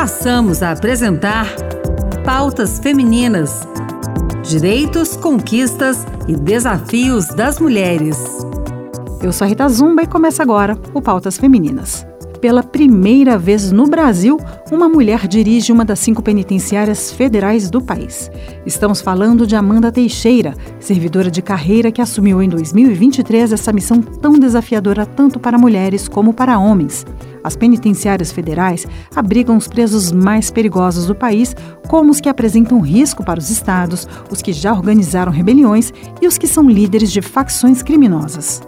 passamos a apresentar Pautas Femininas: Direitos, Conquistas e Desafios das Mulheres. Eu sou a Rita Zumba e começa agora o Pautas Femininas. Pela primeira vez no Brasil, uma mulher dirige uma das cinco penitenciárias federais do país. Estamos falando de Amanda Teixeira, servidora de carreira que assumiu em 2023 essa missão tão desafiadora tanto para mulheres como para homens. As penitenciárias federais abrigam os presos mais perigosos do país, como os que apresentam risco para os estados, os que já organizaram rebeliões e os que são líderes de facções criminosas.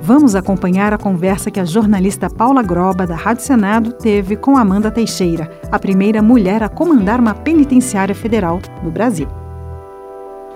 Vamos acompanhar a conversa que a jornalista Paula Groba, da Rádio Senado, teve com Amanda Teixeira, a primeira mulher a comandar uma penitenciária federal no Brasil.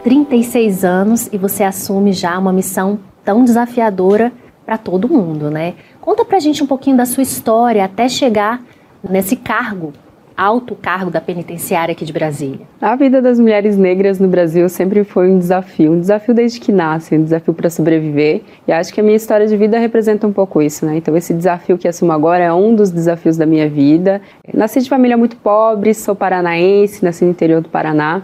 36 anos e você assume já uma missão tão desafiadora para todo mundo, né? Conta pra gente um pouquinho da sua história até chegar nesse cargo alto cargo da penitenciária aqui de Brasília? A vida das mulheres negras no Brasil sempre foi um desafio, um desafio desde que nascem, um desafio para sobreviver. E acho que a minha história de vida representa um pouco isso, né? Então esse desafio que assumo agora é um dos desafios da minha vida. Nasci de família muito pobre, sou paranaense, nasci no interior do Paraná.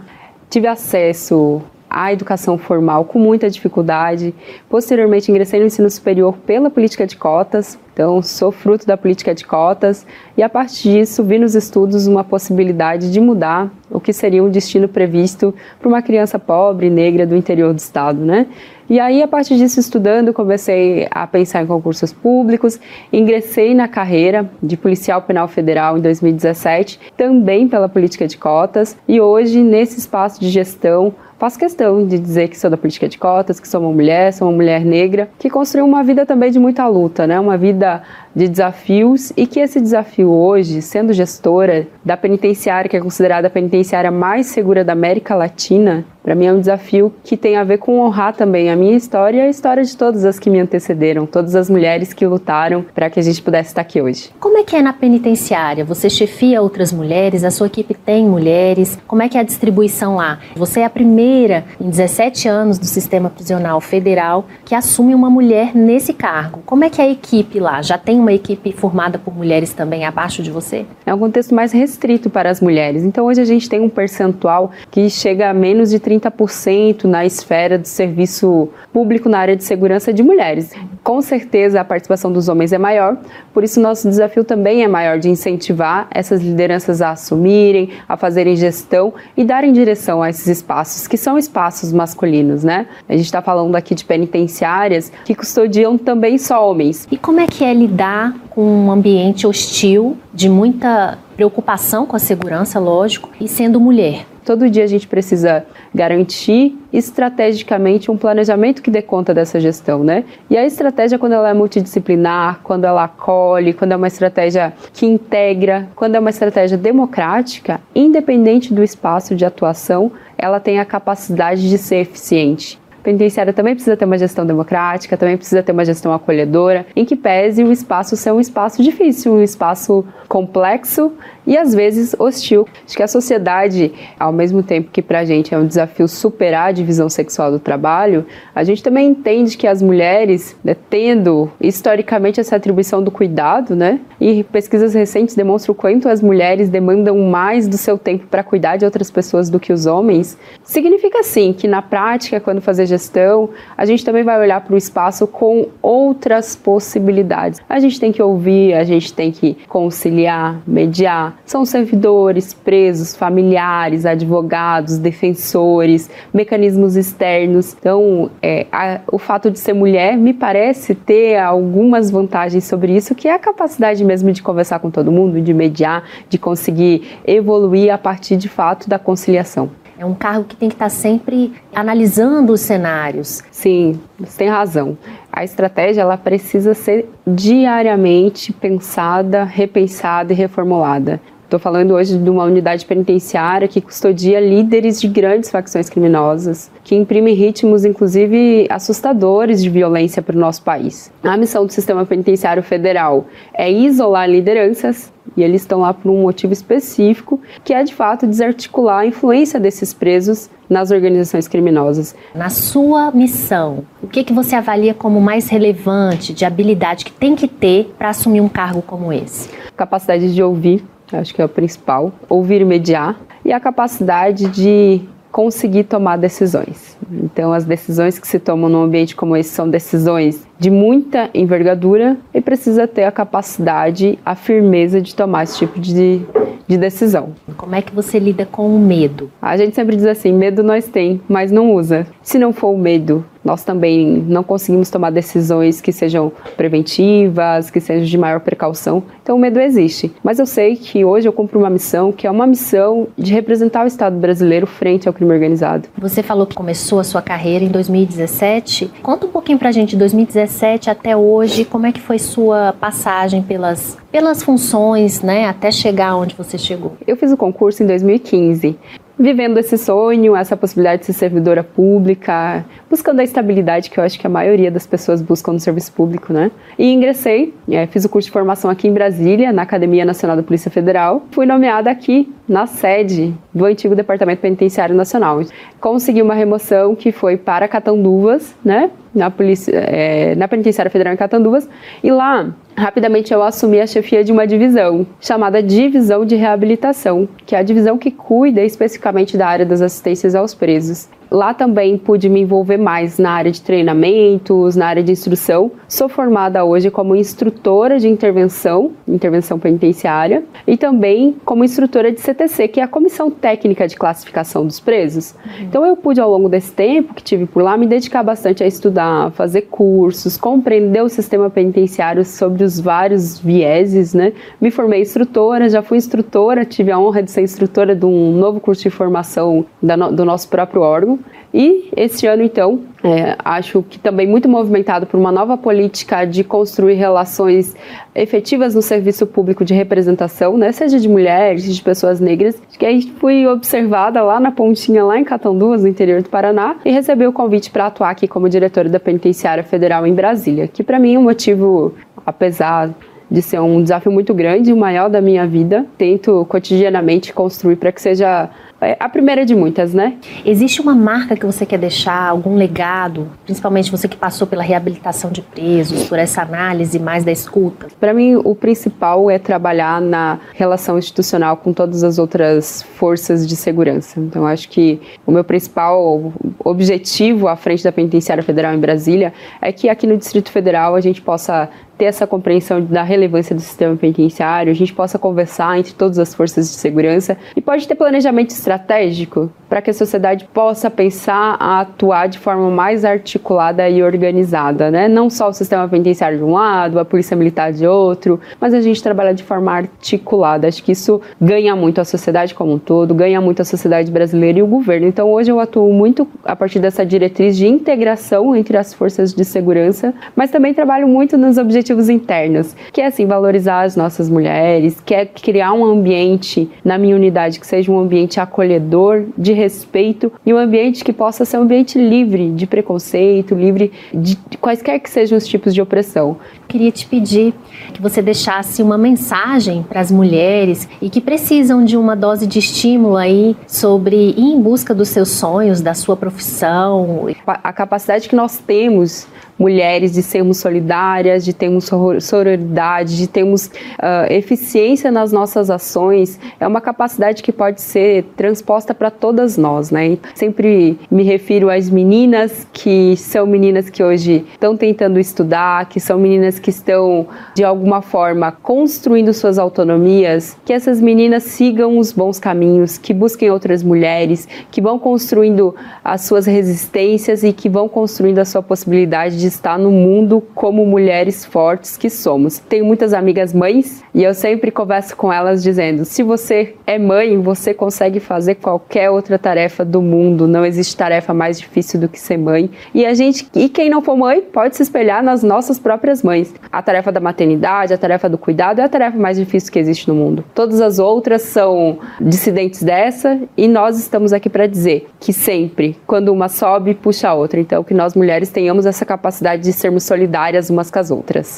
Tive acesso à educação formal com muita dificuldade. Posteriormente, ingressei no ensino superior pela política de cotas, então sou fruto da política de cotas e a partir disso vi nos estudos uma possibilidade de mudar o que seria um destino previsto para uma criança pobre, negra do interior do estado, né? E aí, a partir disso, estudando, comecei a pensar em concursos públicos, ingressei na carreira de policial penal federal em 2017, também pela política de cotas, e hoje, nesse espaço de gestão, faço questão de dizer que sou da política de cotas, que sou uma mulher, sou uma mulher negra, que construiu uma vida também de muita luta, né? Uma vida de desafios e que esse desafio hoje, sendo gestora da penitenciária, que é considerada a penitenciária mais segura da América Latina, para mim é um desafio que tem a ver com honrar também a minha história e a história de todas as que me antecederam, todas as mulheres que lutaram para que a gente pudesse estar aqui hoje. Como é que é na penitenciária? Você chefia outras mulheres, a sua equipe tem mulheres, como é que é a distribuição lá? Você é a primeira em 17 anos do sistema prisional federal que assume uma mulher nesse cargo. Como é que é a equipe lá? Já tem uma equipe formada por mulheres também abaixo de você? É um contexto mais restrito para as mulheres. Então hoje a gente tem um percentual que chega a menos de 30% na esfera do serviço público na área de segurança de mulheres. Com certeza a participação dos homens é maior, por isso nosso desafio também é maior de incentivar essas lideranças a assumirem, a fazerem gestão e darem direção a esses espaços que são espaços masculinos, né? A gente está falando aqui de penitenciárias que custodiam também só homens. E como é que é lidar com um ambiente hostil, de muita preocupação com a segurança, lógico, e sendo mulher. Todo dia a gente precisa garantir estrategicamente um planejamento que dê conta dessa gestão, né? E a estratégia, quando ela é multidisciplinar, quando ela acolhe, quando é uma estratégia que integra, quando é uma estratégia democrática, independente do espaço de atuação, ela tem a capacidade de ser eficiente penitenciária também precisa ter uma gestão democrática, também precisa ter uma gestão acolhedora, em que pese o espaço ser um espaço difícil, um espaço complexo e às vezes hostil. Acho que a sociedade, ao mesmo tempo que para a gente é um desafio superar a divisão sexual do trabalho, a gente também entende que as mulheres, né, tendo historicamente essa atribuição do cuidado, né, e pesquisas recentes demonstram o quanto as mulheres demandam mais do seu tempo para cuidar de outras pessoas do que os homens, significa sim que na prática, quando fazer gestão, a gente também vai olhar para o espaço com outras possibilidades. A gente tem que ouvir, a gente tem que conciliar, mediar, são servidores, presos, familiares, advogados, defensores, mecanismos externos. Então, é, a, o fato de ser mulher me parece ter algumas vantagens sobre isso, que é a capacidade mesmo de conversar com todo mundo, de mediar, de conseguir evoluir a partir de fato da conciliação. É um cargo que tem que estar sempre analisando os cenários. Sim, você tem razão. A estratégia ela precisa ser diariamente pensada, repensada e reformulada. Estou falando hoje de uma unidade penitenciária que custodia líderes de grandes facções criminosas, que imprime ritmos, inclusive, assustadores de violência para o nosso país. A missão do sistema penitenciário federal é isolar lideranças, e eles estão lá por um motivo específico, que é de fato desarticular a influência desses presos nas organizações criminosas. Na sua missão, o que, que você avalia como mais relevante de habilidade que tem que ter para assumir um cargo como esse? Capacidade de ouvir acho que é o principal, ouvir e mediar, e a capacidade de conseguir tomar decisões. Então, as decisões que se tomam num ambiente como esse são decisões de muita envergadura e precisa ter a capacidade, a firmeza de tomar esse tipo de, de decisão. Como é que você lida com o medo? A gente sempre diz assim: medo nós tem, mas não usa. Se não for o medo, nós também não conseguimos tomar decisões que sejam preventivas, que sejam de maior precaução. Então o medo existe. Mas eu sei que hoje eu cumpro uma missão que é uma missão de representar o Estado brasileiro frente ao crime organizado. Você falou que começou a sua carreira em 2017. Conta um pouquinho pra gente, de 2017 até hoje, como é que foi sua passagem pelas, pelas funções, né, até chegar onde você chegou? Eu fiz o concurso em 2015 vivendo esse sonho, essa possibilidade de ser servidora pública, buscando a estabilidade que eu acho que a maioria das pessoas buscam no serviço público, né? E ingressei, é, fiz o curso de formação aqui em Brasília, na Academia Nacional da Polícia Federal. Fui nomeada aqui na sede do antigo Departamento Penitenciário Nacional. Consegui uma remoção que foi para Catanduvas, né? Na, polícia, é, na Penitenciária Federal em Catanduvas. E lá rapidamente eu assumi a chefia de uma divisão chamada Divisão de Reabilitação, que é a divisão que cuida especificamente da área das assistências aos presos. Lá também pude me envolver mais na área de treinamentos, na área de instrução. Sou formada hoje como instrutora de intervenção, intervenção penitenciária, e também como instrutora de CTC, que é a Comissão Técnica de Classificação dos Presos. Então eu pude ao longo desse tempo que tive por lá me dedicar bastante a estudar, fazer cursos, compreender o sistema penitenciário sobre os vários vieses, né? Me formei instrutora, já fui instrutora, tive a honra de ser instrutora de um novo curso de formação do nosso próprio órgão. E este ano, então, é, acho que também muito movimentado por uma nova política de construir relações efetivas no serviço público de representação, né, seja de mulheres, de pessoas negras, que aí fui observada lá na pontinha, lá em Catanduas, no interior do Paraná, e recebi o convite para atuar aqui como diretora da Penitenciária Federal em Brasília, que para mim é um motivo, apesar de ser um desafio muito grande, o maior da minha vida, tento cotidianamente construir para que seja é a primeira de muitas, né? Existe uma marca que você quer deixar, algum legado, principalmente você que passou pela reabilitação de presos, por essa análise mais da escuta? Para mim, o principal é trabalhar na relação institucional com todas as outras forças de segurança. Então, acho que o meu principal objetivo à frente da Penitenciária Federal em Brasília é que aqui no Distrito Federal a gente possa ter essa compreensão da relevância do sistema penitenciário, a gente possa conversar entre todas as forças de segurança e pode ter planejamento estratégico para que a sociedade possa pensar a atuar de forma mais articulada e organizada, né? Não só o sistema penitenciário de um lado, a polícia militar de outro, mas a gente trabalha de forma articulada. Acho que isso ganha muito a sociedade como um todo, ganha muito a sociedade brasileira e o governo. Então hoje eu atuo muito a partir dessa diretriz de integração entre as forças de segurança, mas também trabalho muito nos objetivos objetivos internos, que é assim valorizar as nossas mulheres, que é criar um ambiente na minha unidade que seja um ambiente acolhedor, de respeito e um ambiente que possa ser um ambiente livre de preconceito, livre de quaisquer que sejam os tipos de opressão. Queria te pedir que você deixasse uma mensagem para as mulheres e que precisam de uma dose de estímulo aí sobre ir em busca dos seus sonhos, da sua profissão. A capacidade que nós temos mulheres, de sermos solidárias, de termos sororidade, de termos uh, eficiência nas nossas ações, é uma capacidade que pode ser transposta para todas nós, né? Sempre me refiro às meninas que são meninas que hoje estão tentando estudar, que são meninas que estão de alguma forma construindo suas autonomias, que essas meninas sigam os bons caminhos, que busquem outras mulheres, que vão construindo as suas resistências e que vão construindo a sua possibilidade de estar no mundo como mulheres fortes que somos. Tenho muitas amigas mães e eu sempre converso com elas dizendo: se você é mãe, você consegue fazer qualquer outra tarefa do mundo. Não existe tarefa mais difícil do que ser mãe. E a gente, e quem não for mãe, pode se espelhar nas nossas próprias mães. A tarefa da maternidade, a tarefa do cuidado é a tarefa mais difícil que existe no mundo. Todas as outras são dissidentes dessa e nós estamos aqui para dizer que sempre, quando uma sobe, puxa a outra. Então, que nós mulheres tenhamos essa capacidade de sermos solidárias umas com as outras.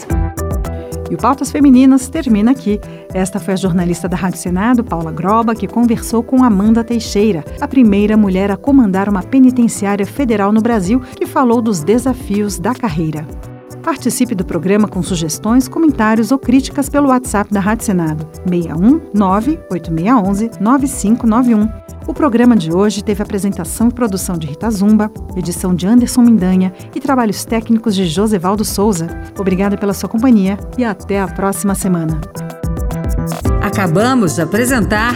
E o Pautas Femininas termina aqui. Esta foi a jornalista da Rádio Senado, Paula Groba, que conversou com Amanda Teixeira, a primeira mulher a comandar uma penitenciária federal no Brasil, que falou dos desafios da carreira. Participe do programa com sugestões, comentários ou críticas pelo WhatsApp da Rádio Senado 61 98611 9591. O programa de hoje teve apresentação e produção de Rita Zumba, edição de Anderson Mindanha e trabalhos técnicos de Josevaldo Souza. Obrigada pela sua companhia e até a próxima semana. Acabamos de apresentar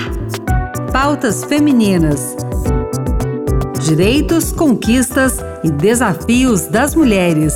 Pautas Femininas. Direitos, conquistas e desafios das mulheres.